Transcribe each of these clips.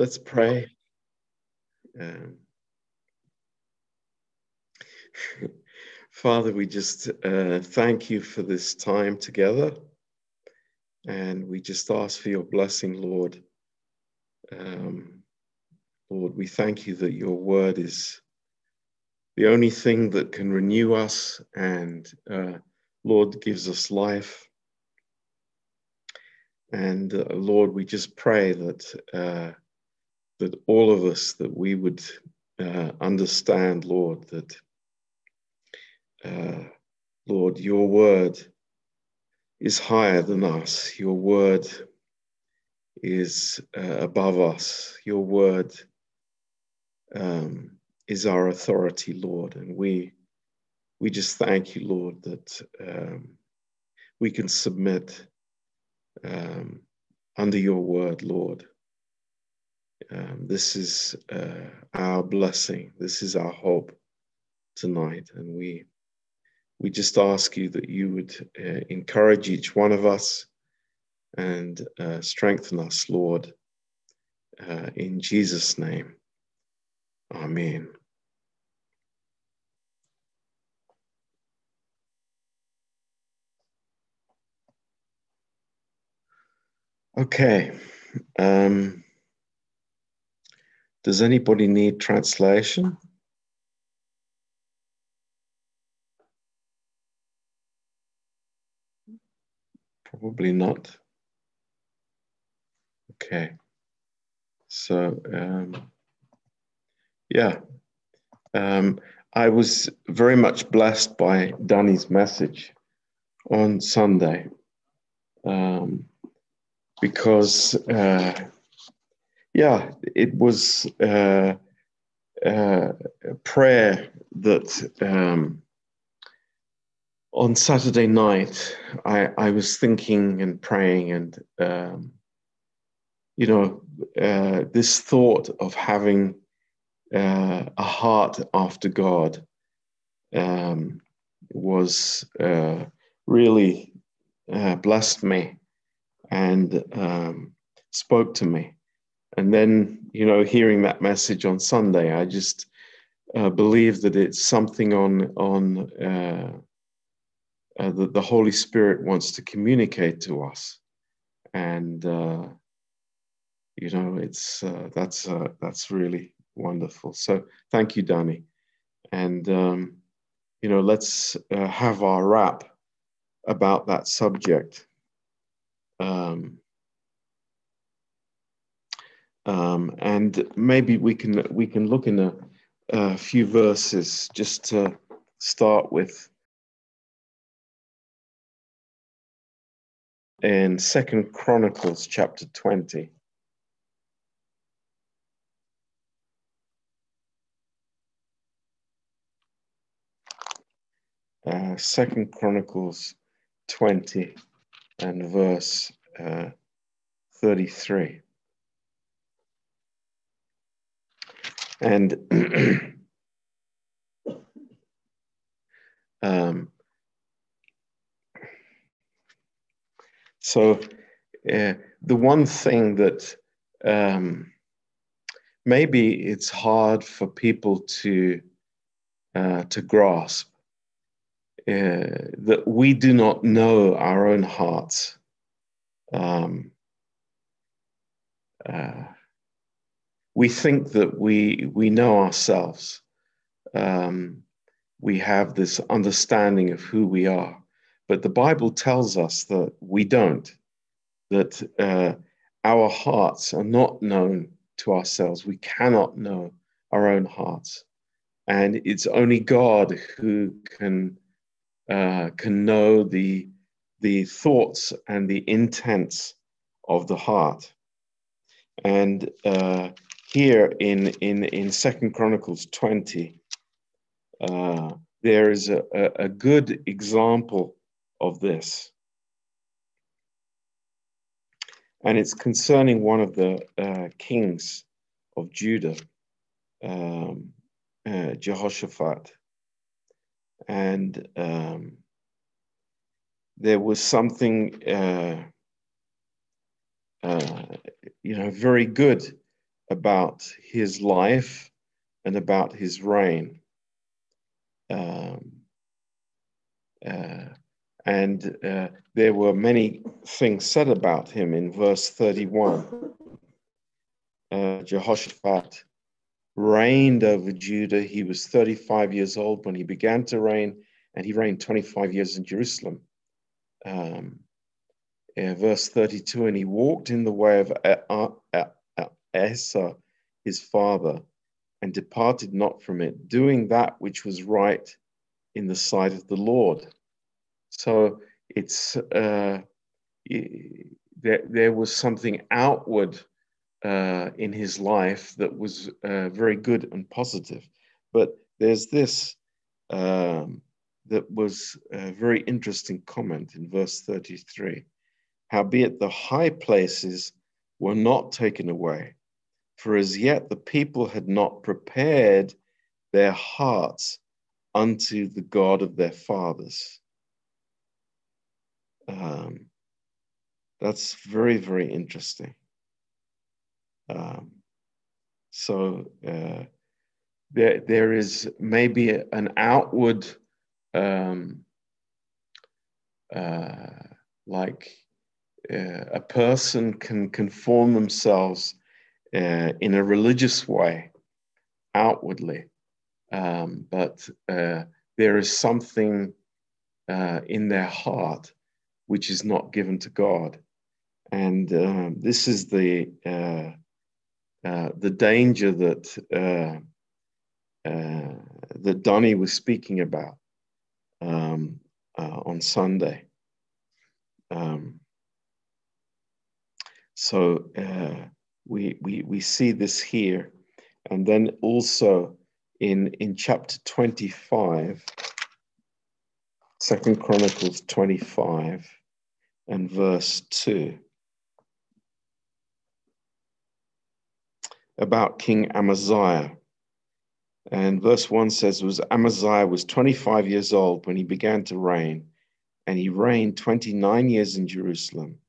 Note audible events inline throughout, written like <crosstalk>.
Let's pray. Um, <laughs> Father, we just uh, thank you for this time together. And we just ask for your blessing, Lord. Um, Lord, we thank you that your word is the only thing that can renew us and, uh, Lord, gives us life. And uh, Lord, we just pray that uh, that all of us that we would uh, understand, Lord, that uh, Lord, your word is higher than us. Your word is uh, above us. Your word um, is our authority, Lord, and we we just thank you, Lord, that um, we can submit um, under your word, Lord. Um, this is uh, our blessing. This is our hope tonight. And we, we just ask you that you would uh, encourage each one of us and uh, strengthen us, Lord, uh, in Jesus' name. Amen. Okay. Um, does anybody need translation? Probably not. Okay. So, um, yeah, um, I was very much blessed by Danny's message on Sunday um, because uh, yeah, it was uh, uh, a prayer that um, on Saturday night I, I was thinking and praying, and um, you know, uh, this thought of having uh, a heart after God um, was uh, really uh, blessed me and um, spoke to me and then you know hearing that message on sunday i just uh, believe that it's something on on uh, uh, that the holy spirit wants to communicate to us. And uh, you know it's uh, that's uh, that's really wonderful. So thank you danny. And um, you know let's have our wrap about that subject. Um, um, and maybe we can we can look in a, a few verses just to start with. In Second Chronicles chapter twenty. Uh, Second Chronicles 20 and verse uh, 33. And <clears throat> um, so uh, the one thing that um, maybe it's hard for people to uh, to grasp uh, that we do not know our own hearts. Um, uh, we think that we we know ourselves. Um, we have this understanding of who we are, but the Bible tells us that we don't. That uh, our hearts are not known to ourselves. We cannot know our own hearts, and it's only God who can uh, can know the the thoughts and the intents of the heart. And uh, here in in in Second Chronicles twenty, uh, there is a, a, a, good example of this, and it's concerning one of the uh, kings of Judah, um, uh, Jehoshaphat, and um, there was something. Uh, uh, you know, very good about his life and about his reign. Um, uh, and uh, there were many things said about him in verse 31. Uh, Jehoshaphat reigned over Judah. He was 35 years old when he began to reign, and he reigned 25 years in Jerusalem. Um, verse 32 And he walked in the way of Asa, his father, and departed not from it, doing that which was right in the sight of the Lord. So it's uh, there, there was something outward uh, in his life that was uh, very good and positive. But there's this um, that was a very interesting comment in verse 33 Howbeit the high places were not taken away, for as yet the people had not prepared their hearts unto the God of their fathers. Um, that's very, very interesting. Um, so uh, there, there is maybe an outward, um, uh, like uh, a person can conform themselves uh, in a religious way outwardly, um, but uh, there is something uh, in their heart which is not given to God. And um, this is the uh, uh, the danger that uh, that Donnie was speaking about um, on Sunday. Um, so we, we we see this here, and then also in in chapter twenty five. Second Chronicles 25 and verse 2. about King Amaziah. And verse 1 says, was Amaziah was 25 years old when he began to reign, and he reigned 29 years in Jerusalem.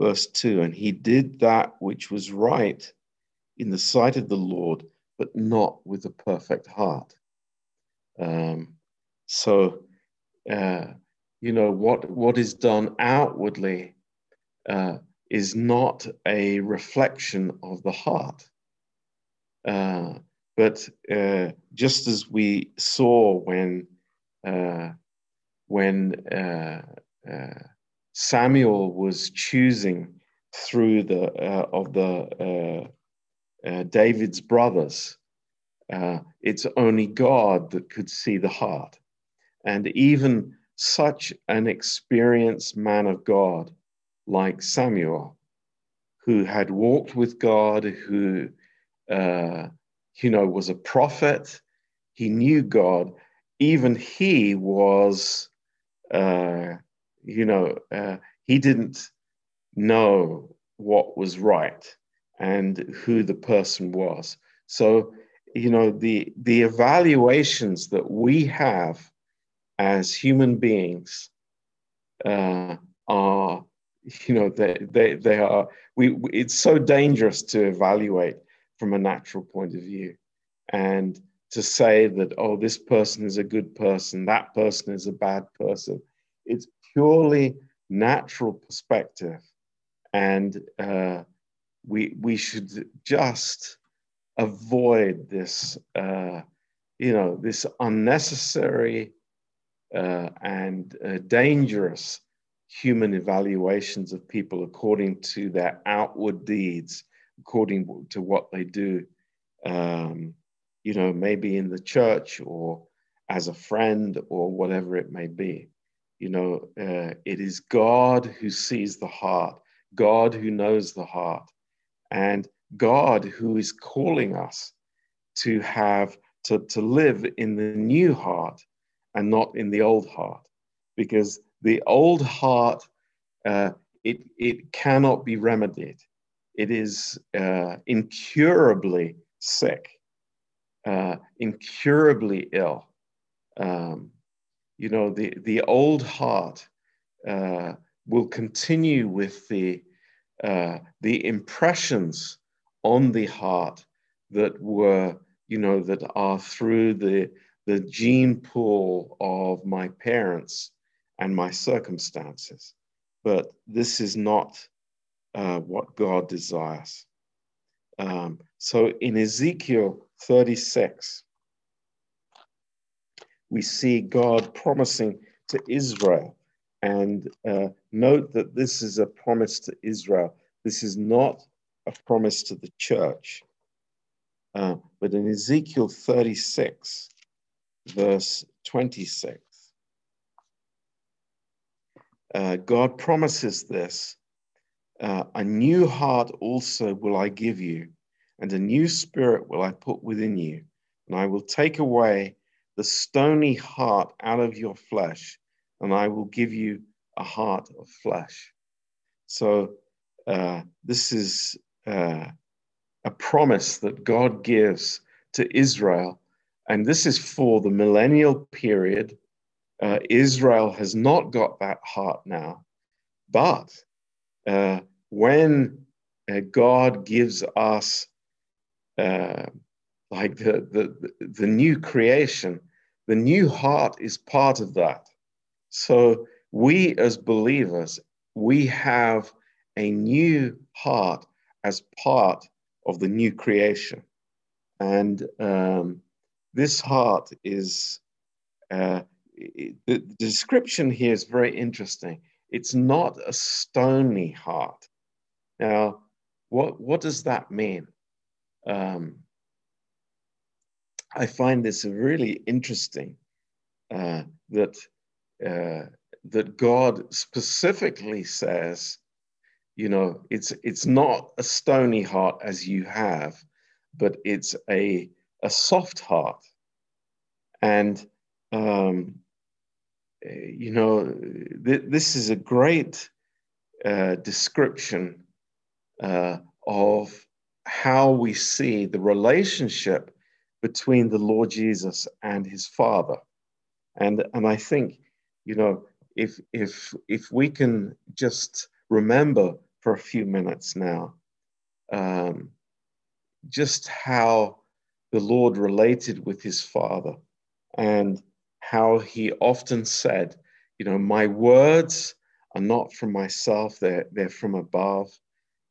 Verse 2, and he did that which was right in the sight of the Lord, but not with a perfect heart. Um, so, uh, you know, what, what is done outwardly uh, is not a reflection of the heart. Uh, but uh, just as we saw when uh, when uh, Samuel was choosing through the uh, of the David's brothers, it's only God that could see the heart, and even such an experienced man of God like Samuel, who had walked with God, who, uh, you know, was a prophet. He knew God. Even he was, uh, you know, uh, he didn't know what was right and who the person was. So, you know, the the evaluations that we have as human beings uh, are you know they they they are we it's so dangerous to evaluate from a natural point of view and to say that oh this person is a good person that person is a bad person it's purely natural perspective and uh, we we should just avoid this uh, you know this unnecessary uh, and uh, dangerous human evaluations of people according to their outward deeds, according to what they do, um, you know, maybe in the church or as a friend or whatever it may be. You know, uh, it is God who sees the heart, God who knows the heart, and God who is calling us to have to, to live in the new heart and not in the old heart. Because the old heart, uh, it, it cannot be remedied. It is uh, incurably sick, uh, incurably ill. Um, you know, the, the old heart uh, will continue with the, uh, the impressions on the heart that were, you know, that are through the, the gene pool of my parents and my circumstances. But this is not uh, what God desires. Um, so in Ezekiel 36, we see God promising to Israel. And uh, note that this is a promise to Israel. This is not a promise to the church. Uh, but in Ezekiel 36, verse 26, uh, God promises this uh, A new heart also will I give you, and a new spirit will I put within you, and I will take away the stony heart out of your flesh, and I will give you a heart of flesh. So, uh, this is uh, a promise that God gives to Israel, and this is for the millennial period. Uh, Israel has not got that heart now, but uh, when uh, God gives us uh, like the, the, the new creation, the new heart is part of that. So we as believers, we have a new heart as part of the new creation. And um, this heart is, uh, it, the description here is very interesting. It's not a stony heart. Now, what, what does that mean? Um, I find this really interesting uh, that uh, that God specifically says, you know, it's it's not a stony heart as you have, but it's a a soft heart, and um, you know, th- this is a great uh, description uh, of how we see the relationship between the Lord Jesus and his Father. And, and I think, you know, if, if, if we can just remember for a few minutes now um, just how the Lord related with his Father and how he often said, you know, my words are not from myself, they're, they're from above.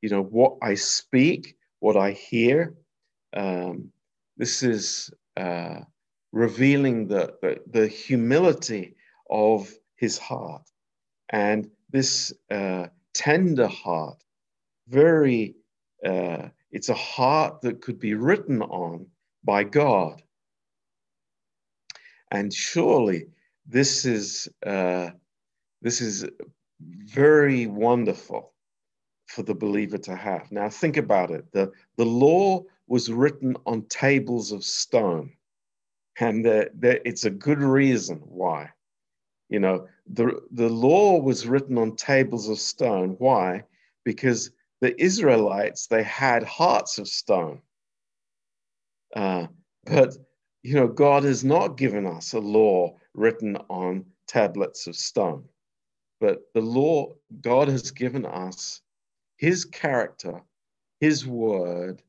You know, what I speak, what I hear, um, this is uh, revealing the, the, the, humility of his heart and this uh, tender heart. Very, uh, it's a heart that could be written on by God. And surely this is uh, this is very wonderful for the believer to have. Now think about it. The, the law was written on tables of stone. And the, the, it's a good reason why. You know, the, the law was written on tables of stone. Why? Because the Israelites, they had hearts of stone. Uh, but, you know, God has not given us a law written on tablets of stone. But the law, God has given us his character, his word,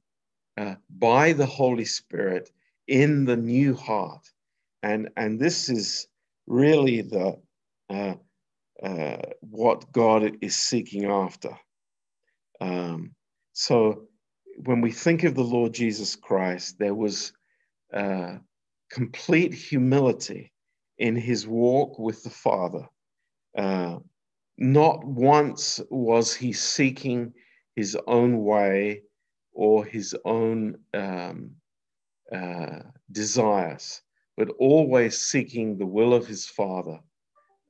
uh, by the Holy Spirit in the new heart. And, and this is really the, uh, uh, what God is seeking after. Um, so when we think of the Lord Jesus Christ, there was uh, complete humility in his walk with the Father. Uh, not once was he seeking his own way or his own um, uh, desires, but always seeking the will of his Father.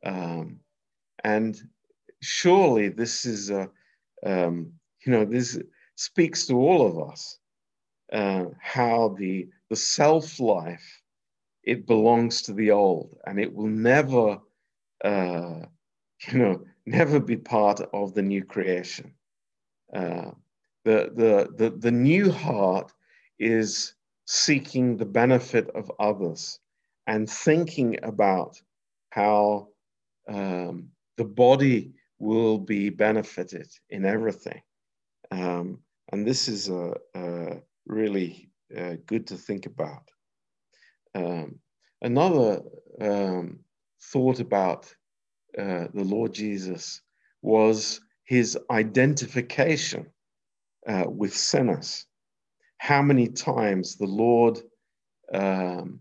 Um, and surely this is a, um, you know, this speaks to all of us uh, how the, the self life, it belongs to the old and it will never, uh, <laughs> you know, never be part of the new creation. Uh, the, the, the, the new heart is seeking the benefit of others and thinking about how um, the body will be benefited in everything. Um, And this is a, a really uh, good to think about. Um, another um, thought about uh, the Lord Jesus was his identification uh, with sinners. How many times the Lord um,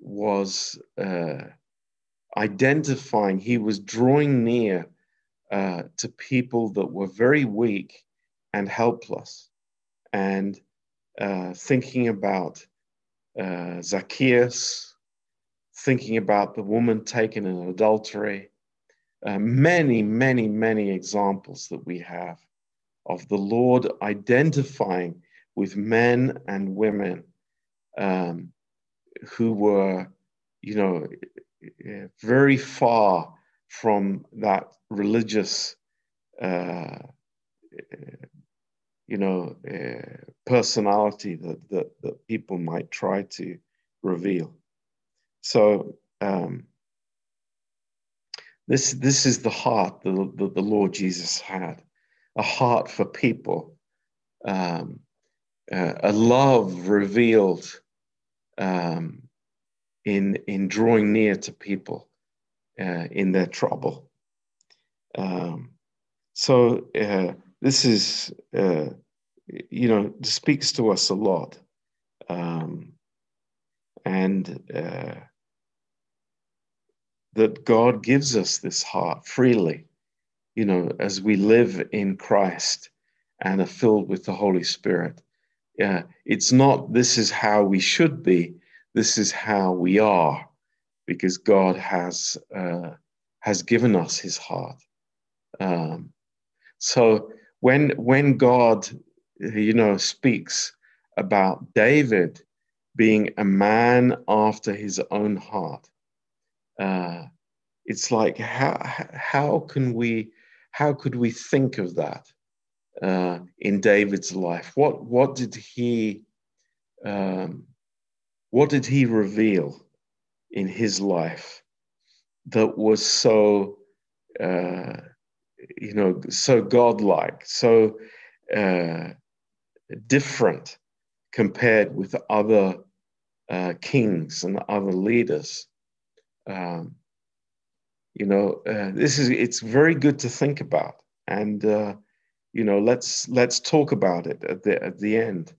was uh, identifying, he was drawing near uh, to people that were very weak and helpless, and uh, thinking about uh, Zacchaeus, thinking about the woman taken in adultery, uh, many, many, many examples that we have of the Lord identifying with men and women um, who were, you know, very far from that religious, uh, you know, uh, personality that, that, that people might try to reveal. So um, this this is the heart that the, the, Lord Jesus had, a heart for people, um, uh, a love revealed um, in in drawing near to people uh, in their trouble. Um, so uh, this is uh, you know speaks to us a lot, um, and uh, that God gives us this heart freely, you know, as we live in Christ and are filled with the Holy Spirit. Yeah, it's not this is how we should be, this is how we are, because God has uh, has given us His heart. Um, so when when God, you know, speaks about David being a man after His own heart, uh, it's like how how can we how could we think of that uh, in David's life? What what did he um, what did he reveal in his life that was so uh, you know so godlike, so uh, different compared with other uh, kings and other leaders? um, you know, uh, this is it's very good to think about, and uh, you know, let's let's talk about it at the at the end.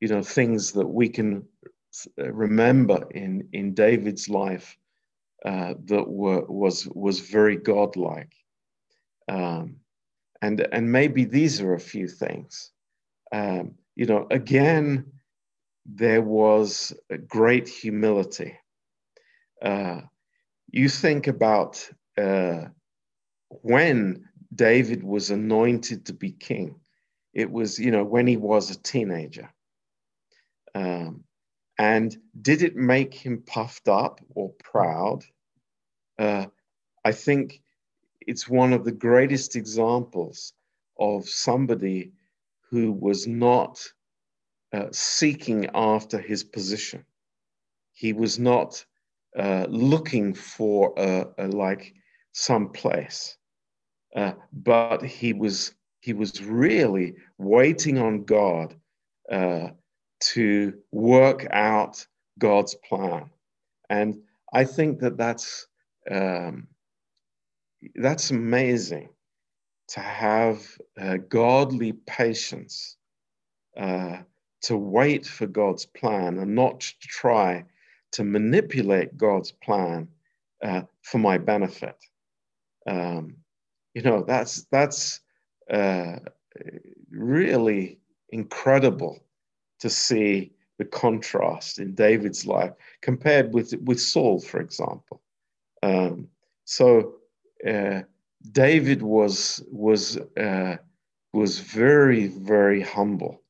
You know, things that we can uh, remember in in David's life uh, that were was was very godlike, um, and and maybe these are a few things. Um, you know, again, there was a great humility. Uh, you think about uh, when David was anointed to be king. It was, you know, when he was a teenager. Um, and did it make him puffed up or proud? Uh, I think it's one of the greatest examples of somebody who was not uh, seeking after his position. He was not uh, looking for a, a, like some place, uh, but he was he was really waiting on God uh, to work out God's plan, and I think that that's um, that's amazing to have godly patience uh, to wait for God's plan and not to try to manipulate God's plan uh, for my benefit. Um, you know, that's that's uh, really incredible to see the contrast in David's life compared with with Saul, for example. Um, so uh, David was was uh, was very very humble,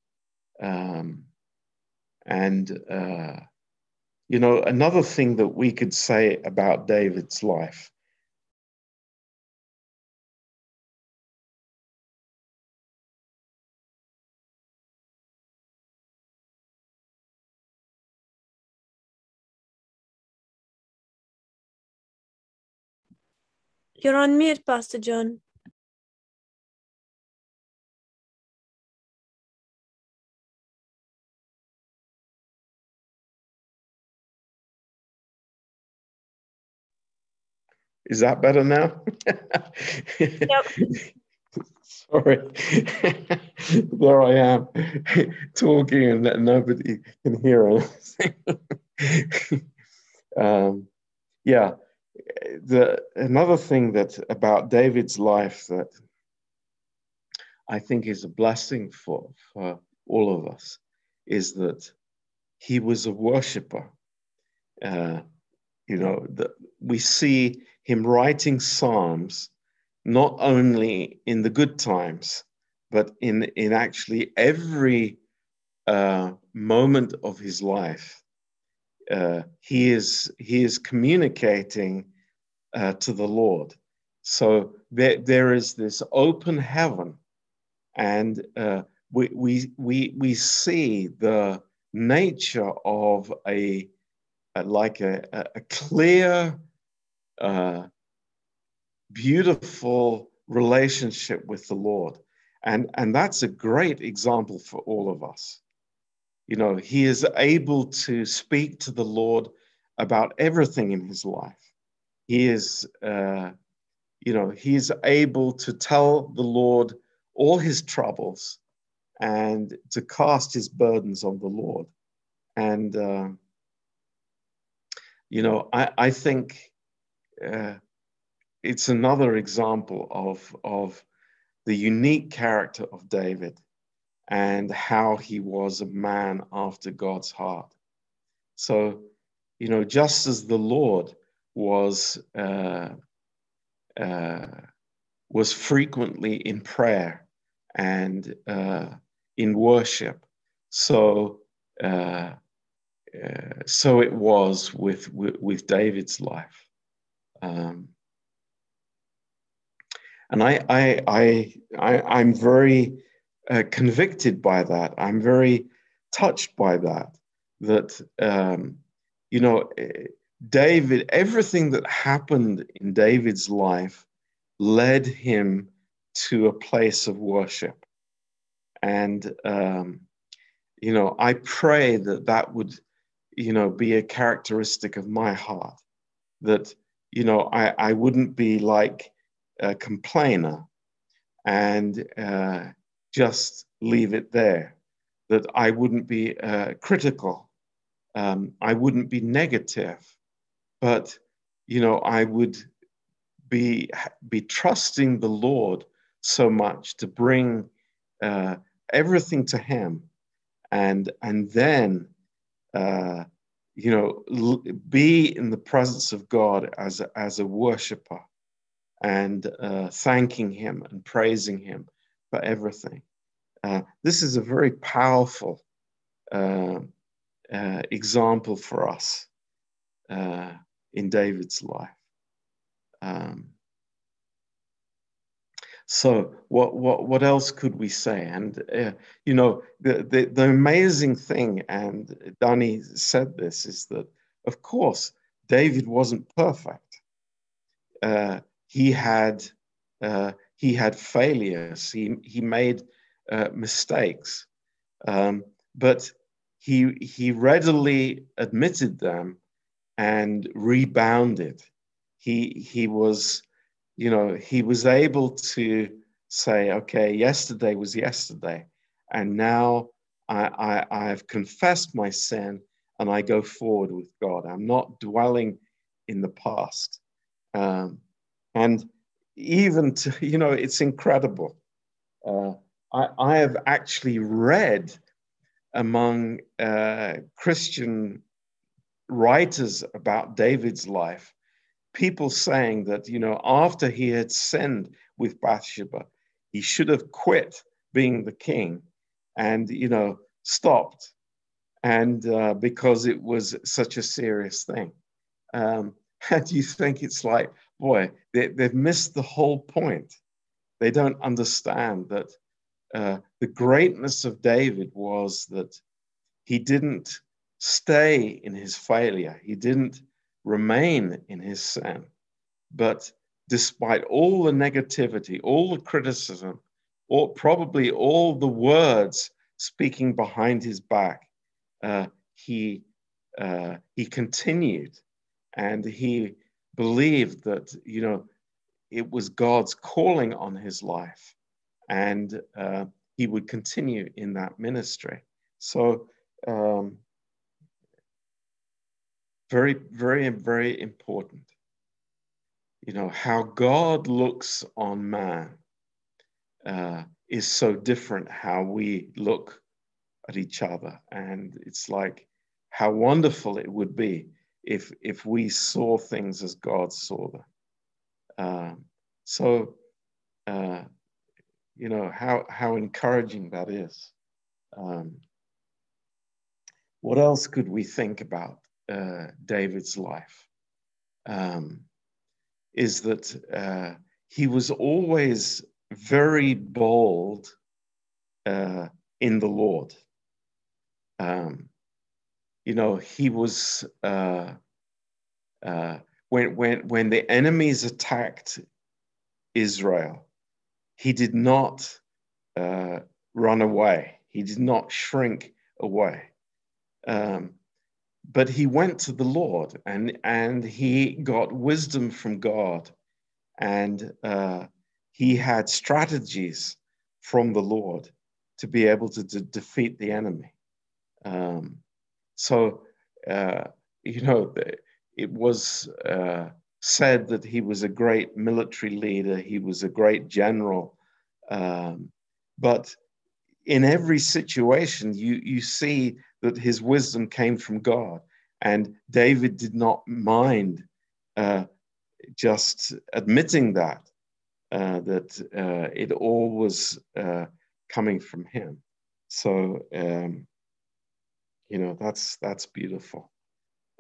um, and uh, you know, another thing that we could say about David's life You're on mute, Pastor John. Is that better now? <laughs> Sorry. <laughs> there I am <laughs> talking and that nobody can hear anything. um, yeah, the another thing that about David's life that I think is a blessing for, for all of us is that he was a worshiper. Uh, you know, the, we see him writing psalms not only in the good times, but in, in actually every uh, moment of his life. Uh, he is he is communicating uh, to the Lord. So there, there is this open heaven, and uh, we, we we we see the nature of a, a like a, a clear, uh, beautiful relationship with the Lord. And, and that's a great example for all of us. You know, he is able to speak to the Lord about everything in his life. He is, uh, you know, he is able to tell the Lord all his troubles and to cast his burdens on the Lord. And, uh, you know, I, I think uh, it's another example of, of the unique character of David and how he was a man after God's heart. So, you know, just as the Lord was uh, uh, was frequently in prayer and uh, in worship. So, uh, uh, so it was with, with, with David's life. Um, and I, I, I, I, am very uh, convicted by that. I'm very touched by that. That, um, you know, David, everything that happened in David's life led him to a place of worship. And, um, you know, I pray that that would, you know, be a characteristic of my heart. That, you know, I, I wouldn't be like a complainer and uh, just leave it there. That I wouldn't be uh, critical. Um, I wouldn't be negative. But, you know, I would be, be trusting the Lord so much to bring uh, everything to Him, and and then uh, you know be in the presence of God as a, as a worshiper, and uh, thanking Him and praising Him for everything. Uh, this is a very powerful uh, uh, example for us in David's life. Um, so what what what else could we say? And uh, you know the, the the amazing thing, and Danny said this, is that of course David wasn't perfect. Uh, he had uh, he had failures. He he made uh, mistakes, um, but he he readily admitted them and rebounded. He he was you know, he was able to say, okay, yesterday was yesterday, and now I, I, have confessed my sin and I go forward with God. I'm not dwelling in the past. Um, and even to, <laughs> you know, it's incredible. Uh, I, I have actually read among uh, Christian writers about David's life people saying that, you know, after he had sinned with Bathsheba, he should have quit being the king and, you know, stopped. And uh, because it was such a serious thing. Um, <laughs> and you think it's like, boy, they, they've missed the whole point. They don't understand that uh, the greatness of David was that he didn't stay in his failure. He didn't remain in his sin. But despite all the negativity, all the criticism, or probably all the words speaking behind his back, uh, he uh, he continued, and he believed that, you know, it was God's calling on his life and uh, he would continue in that ministry. So, um, very, very, very important. You know, how God looks on man uh, is so different how we look at each other. And it's like how wonderful it would be if, if we saw things as God saw them. Um, so, uh, you know, how, how encouraging that is. Um, what else could we think about uh, David's life? Um, is that uh, he was always very bold uh, in the Lord. Um, you know, he was uh, uh, when when when the enemies attacked Israel, he did not uh, run away. He did not shrink away. Um, but he went to the Lord and, and he got wisdom from God. And uh, he had strategies from the Lord to be able to, defeat the enemy. Um, so, uh, you know, it was uh, said that he was a great military leader, he was a great general. Um, but in every situation, you, you see that his wisdom came from God. And David did not mind uh, just admitting that, uh, that uh, it all was uh, coming from him. So, um, you know, that's, that's beautiful.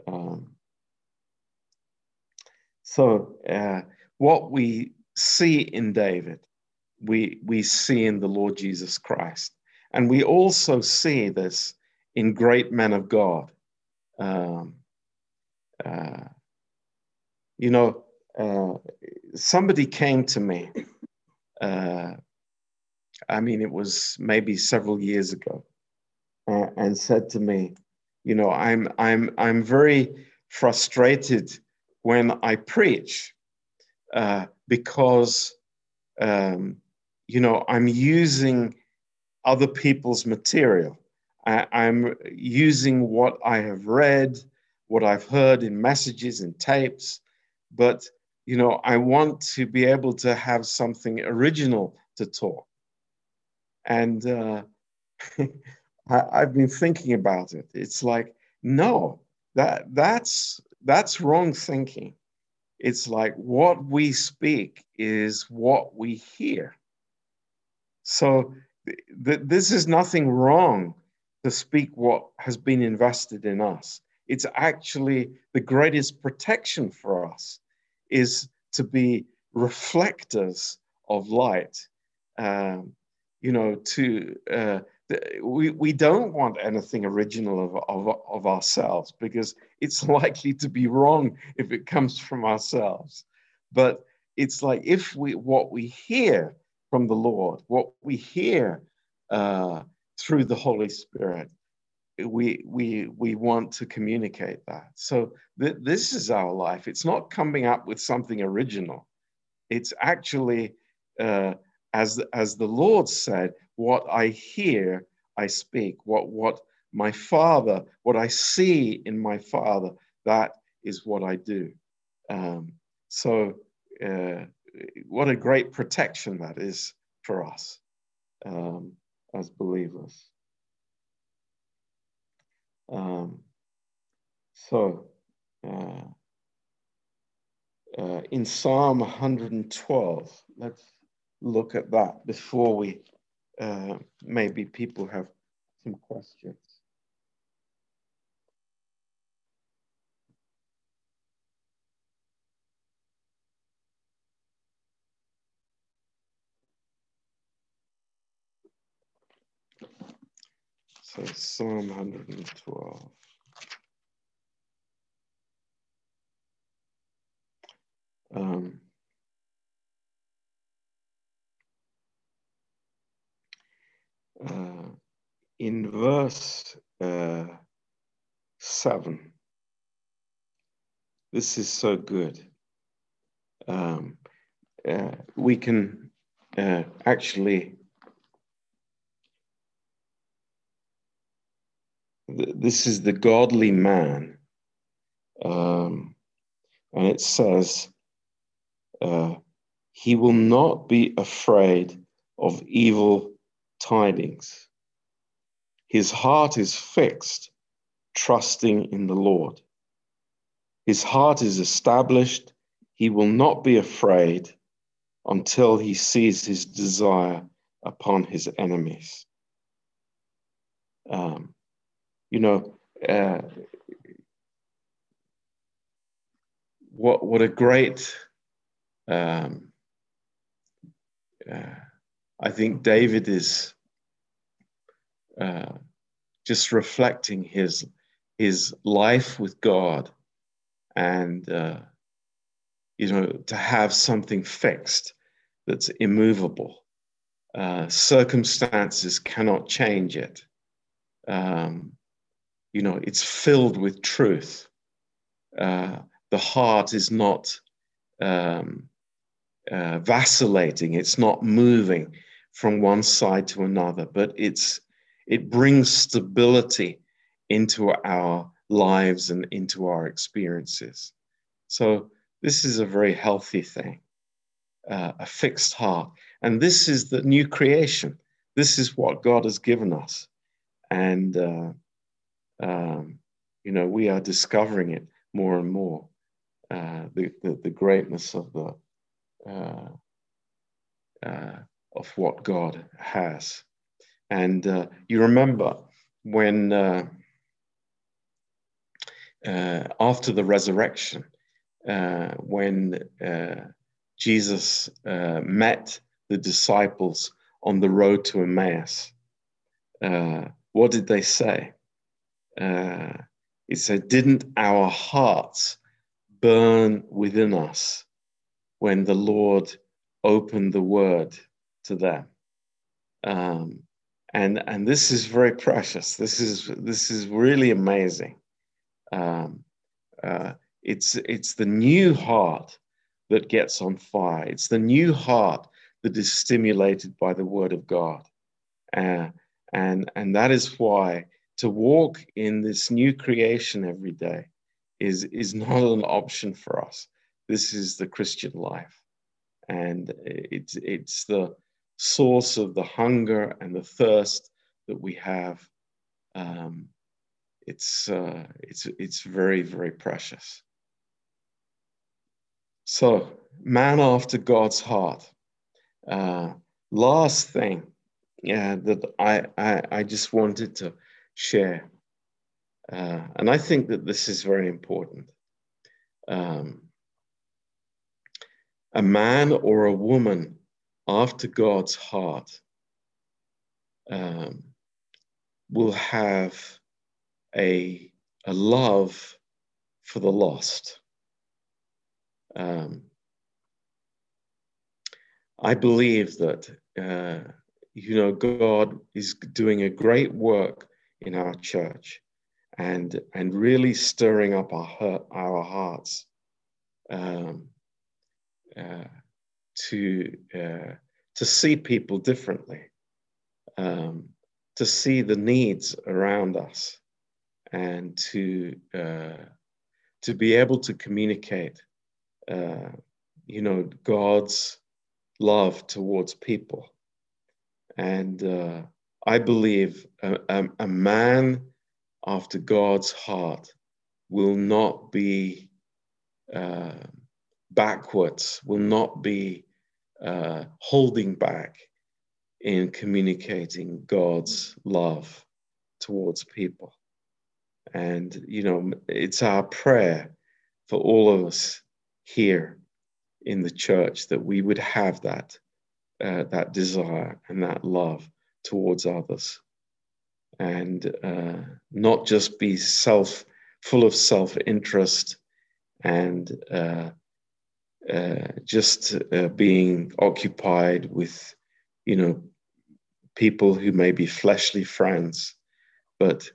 Um, so, uh, what we see in David, we, we see in the Lord Jesus Christ. And we also see this in great men of God. Um, uh, you know, uh, somebody came to me. Uh, I mean, it was maybe several years ago, uh, and said to me, "You know, I'm I'm I'm very frustrated when I preach uh, because, um, you know, I'm using other people's material." I, I'm using what I have read, what I've heard in messages and tapes, but you know, I want to be able to have something original to talk. And uh, <laughs> I, I've been thinking about it. It's like, no, that that's that's wrong thinking. It's like what we speak is what we hear. So th- th- this is nothing wrong to speak what has been invested in us. It's actually the greatest protection for us is to be reflectors of light. Um, you know, to uh, we we don't want anything original of, of of ourselves because it's <laughs> likely to be wrong if it comes from ourselves. But it's like if we what we hear from the Lord, what we hear uh, through the Holy Spirit. We, we, we want to communicate that. So th- this is our life. It's not coming up with something original. It's actually, uh, as, as the Lord said, what I hear, I speak. What, what my Father, what I see in my Father, that is what I do. Um, so, uh, what a great protection that is for us. Um, as believers. Um, so, uh, uh, in Psalm 112, let's look at that before we uh, maybe people have some questions. So Psalm 112. Um, uh, in verse uh, 7, this is so good. um, uh, we can uh, actually this is the godly man um, and it says uh, he will not be afraid of evil tidings. His heart is fixed trusting in the lord. His heart is established. He will not be afraid until he sees his desire upon his enemies. Um, you know, uh, what what a great um, uh, I think David is uh, just reflecting his his life with God and uh, you know, to have something fixed that's immovable. Uh, circumstances cannot change it. Um, you know, it's filled with truth. Uh, the heart is not um, uh, vacillating, it's not moving from one side to another, but it's it brings stability into our lives and into our experiences. So this is a very healthy thing, uh, a fixed heart. And this is the new creation. This is what God has given us. And, uh, um, you know, we are discovering it more and more uh, the, the, the, greatness of the. Uh, uh, of what God has. And uh, you remember when after the resurrection, uh, when uh, Jesus uh, met the disciples on the road to Emmaus. Uh, what did they say? Uh, it said, Didn't our hearts burn within us when the Lord opened the word to them? Um, and, and this is very precious. This is, this is really amazing. Um, uh, it's, it's the new heart that gets on fire. It's the new heart that is stimulated by the word of God. Uh, and, and that is why to walk in this new creation every day is, is not an option for us. This is the Christian life. And it's, it's the source of the hunger and the thirst that we have. Um, it's, uh, it's, it's very, very precious. So, man after God's heart. Uh, last thing yeah, that I, I, I just wanted to share, uh, and I think that this is very important. Um, a man or a woman after God's heart um, will have a, a love for the lost. Um, I believe that, uh, you know, God is doing a great work in our church and, and really stirring up our, our hearts um, uh, to, uh, to see people differently, um, to see the needs around us, and to, uh, to be able to communicate uh, you know, God's love towards people. And uh, I believe a, a, a, man after God's heart will not be uh, backwards, will not be uh, holding back in communicating God's love towards people. And, you know, it's our prayer for all of us here in the church that we would have that uh, that desire and that love towards others and uh, not just be self full of self-interest and uh, uh just uh, being occupied with you know people who may be fleshly friends but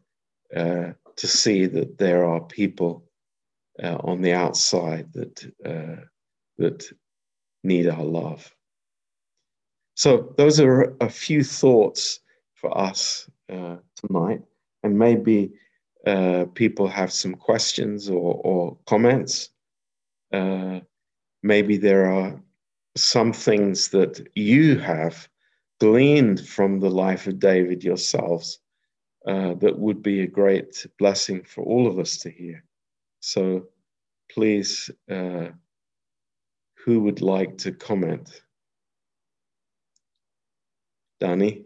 uh, to see that there are people uh, on the outside that uh, that need our love. So, those are a few thoughts for us tonight, and maybe people have some questions or, or comments. Maybe there are some things that you have gleaned from the life of David yourselves uh, that would be a great blessing for all of us to hear. So please, uh, who would like to comment? Danny?